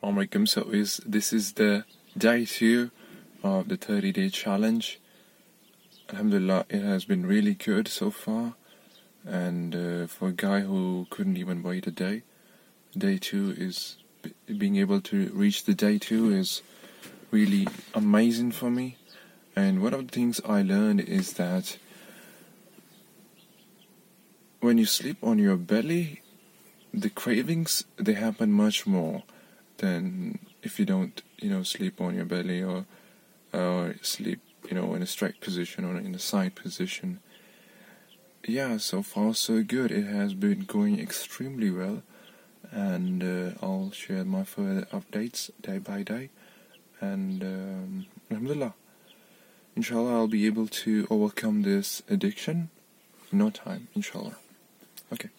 Assalamu alaikum. So is this is the day two of the 30 day challenge. Alhamdulillah, it has been really good so far. And uh, for a guy who couldn't even wait a day, day two is being able to reach the day two is really amazing for me. And one of the things I learned is that when you sleep on your belly, the cravings they happen much more than if you don't, you know, sleep on your belly or or sleep, you know, in a straight position or in a side position. Yeah, so far so good. It has been going extremely well, and uh, I'll share my further updates day by day. And um, alhamdulillah, inshallah, I'll be able to overcome this addiction in no time, inshallah. Okay.